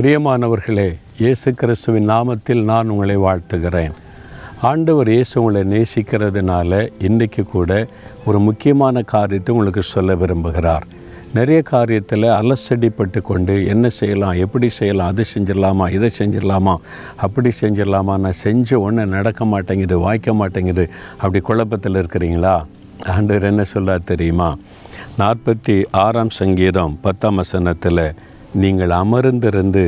பிரியமானவர்களே இயேசு கிறிஸ்துவின் நாமத்தில் நான் உங்களை வாழ்த்துகிறேன். ஆண்டவர் இயேசு உங்களை நேசிக்கிறதுனால இன்றைக்கு கூட ஒரு முக்கியமான காரியத்தை உங்களுக்கு சொல்ல விரும்புகிறார். நிறைய காரியத்தில் அலசடிப்பட்டு கொண்டு என்ன செய்யலாம் எப்படி செய்யலாம் அது செஞ்சிடலாமா இதை செஞ்சிடலாமா அப்படி செஞ்சிடலாமா நான் செஞ்ச ஒன்று நடக்க மாட்டேங்குது வாய்க்க மாட்டேங்குது அப்படி குழப்பத்தில் இருக்கிறீங்களா? ஆண்டவர் என்ன சொல்ல தெரியுமா? நாற்பத்தி ஆறாம் சங்கீதம் பத்தாம் வசனத்தில் நீங்கள் அமர்ந்திருந்து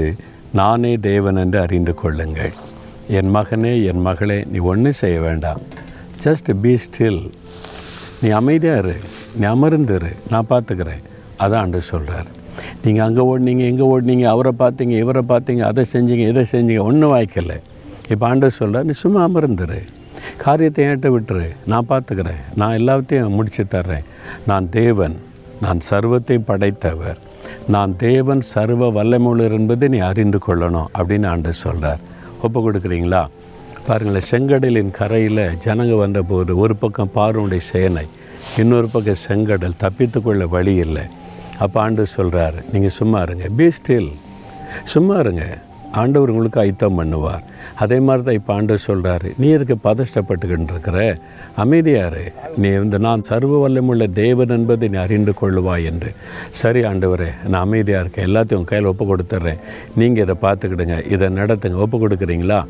நானே தேவன் என்று அறிந்து கொள்ளுங்கள். என் மகனே என் மகளே நீ ஒன்றும் செய்ய வேண்டாம். ஜஸ்ட் பி ஸ்டில் நீ அமைதியாக இரு. நீ அமர்ந்துரு நான் பார்த்துக்கிறேன். அதான் அன்று சொல்கிறார் நீங்கள் அங்கே ஓடினீங்க இங்கே ஓடினீங்க அவரை பார்த்தீங்க இவரை பார்த்தீங்க அதை செஞ்சீங்க இதை செஞ்சீங்க ஒன்றும் வாய்க்கலை இப்போ ஆண்டு சொல்கிறார் நீ சும்மா அமர்ந்துரு காரியத்தை ஏட்ட விட்டுரு. நான் பார்த்துக்கிறேன். நான் எல்லாத்தையும் முடித்து தர்றேன். நான் தேவன். நான் சர்வத்தை படைத்தவர். நான் தேவன் சர்வ வல்லமுள்ளர் என்பதை நீ அறிந்து கொள்ளணும் அப்படின்னு ஆண்டு சொல்கிறார் ஒப்பு கொடுக்குறீங்களா? பாருங்களேன் செங்கடலின் கரையில் ஜனங்க வந்தபோது ஒரு பக்கம் பார்வனுடைய சேனை இன்னொரு பக்கம் செங்கடல் தப்பித்துக்கொள்ள வழி இல்லை. அப்போ ஆண்டு சொல்கிறார் நீங்கள் சும்மா இருங்க பீஸ்டில் சும்மா இருங்க. ஆண்டவர் உங்களுக்கு ஐத்தம் பண்ணுவார். அதே மாதிரி தான் இப்போ ஆண்டவர் சொல்கிறாரு நீ எதுக்கு பதஷ்டப்பட்டுக்கிட்டு இருக்கிற அமைதியாரு. நீ இந்த நான் சர்வ வல்லமுள்ள தேவன் என்பதை நீ அறிந்து கொள்ளுவாய் என்று. சரி ஆண்டவரே நான் அமைதியாக இருக்கேன். எல்லாத்தையும் கையில் ஒப்பு கொடுத்துட்றேன் நீங்கள் இதை பார்த்துக்கிடுங்க. இதை நடத்துங்க. ஒப்பு கொடுக்குறீங்களா?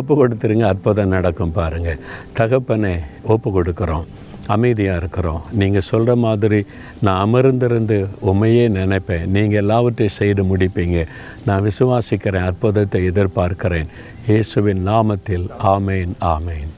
ஒப்பு கொடுத்துருங்க. அற்புதம் நடக்கும் பாருங்கள் தகப்பனே ஒப்பு கொடுக்குறோம். அமைதியாக இருக்கிறோம். நீங்கள் சொல்கிற மாதிரி நான் அமர்ந்திருந்து உண்மையே நினைப்பேன். நீங்கள் எல்லாவற்றையும் செய்து முடிப்பீங்க. நான் விசுவாசிக்கிறேன் அற்புதத்தை எதிர்பார்க்கிறேன். இயேசுவின் நாமத்தில் ஆமேன் ஆமேன்.